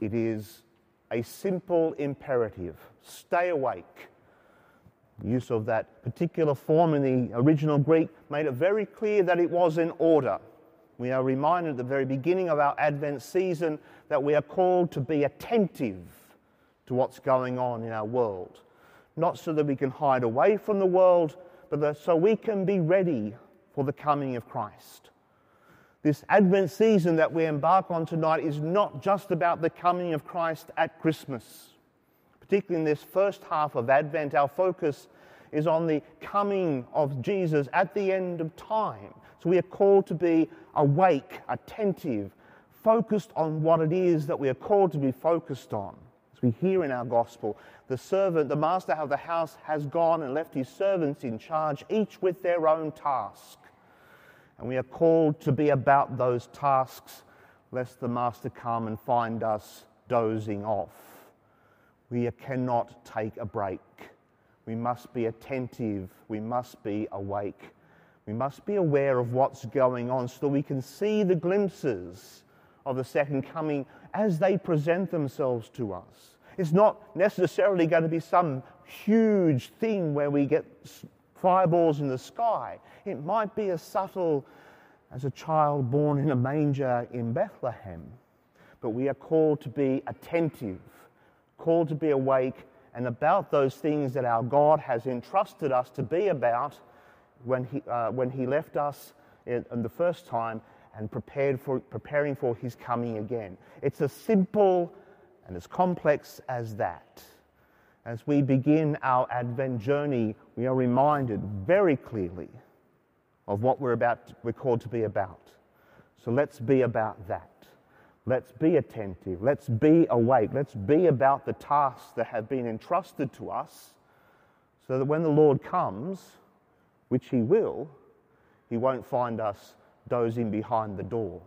it is a simple imperative stay awake. use of that particular form in the original Greek made it very clear that it was in order. We are reminded at the very beginning of our Advent season that we are called to be attentive to what's going on in our world. Not so that we can hide away from the world, but so we can be ready for the coming of Christ. This Advent season that we embark on tonight is not just about the coming of Christ at Christmas. Particularly in this first half of Advent, our focus is on the coming of Jesus at the end of time. So we are called to be awake, attentive, focused on what it is that we are called to be focused on. As we hear in our gospel, the servant, the master of the house, has gone and left his servants in charge, each with their own task. And we are called to be about those tasks, lest the master come and find us dozing off. We cannot take a break. We must be attentive. We must be awake. We must be aware of what's going on so that we can see the glimpses of the second coming as they present themselves to us. It's not necessarily going to be some huge thing where we get fireballs in the sky. It might be as subtle as a child born in a manger in Bethlehem. But we are called to be attentive, called to be awake, and about those things that our God has entrusted us to be about when He, uh, when he left us in, in the first time and prepared for, preparing for his coming again. It's as simple and as complex as that. As we begin our Advent journey, we are reminded very clearly of what we're, about, we're called to be about. So let's be about that. Let's be attentive. Let's be awake. Let's be about the tasks that have been entrusted to us so that when the Lord comes, which He will, He won't find us dozing behind the door.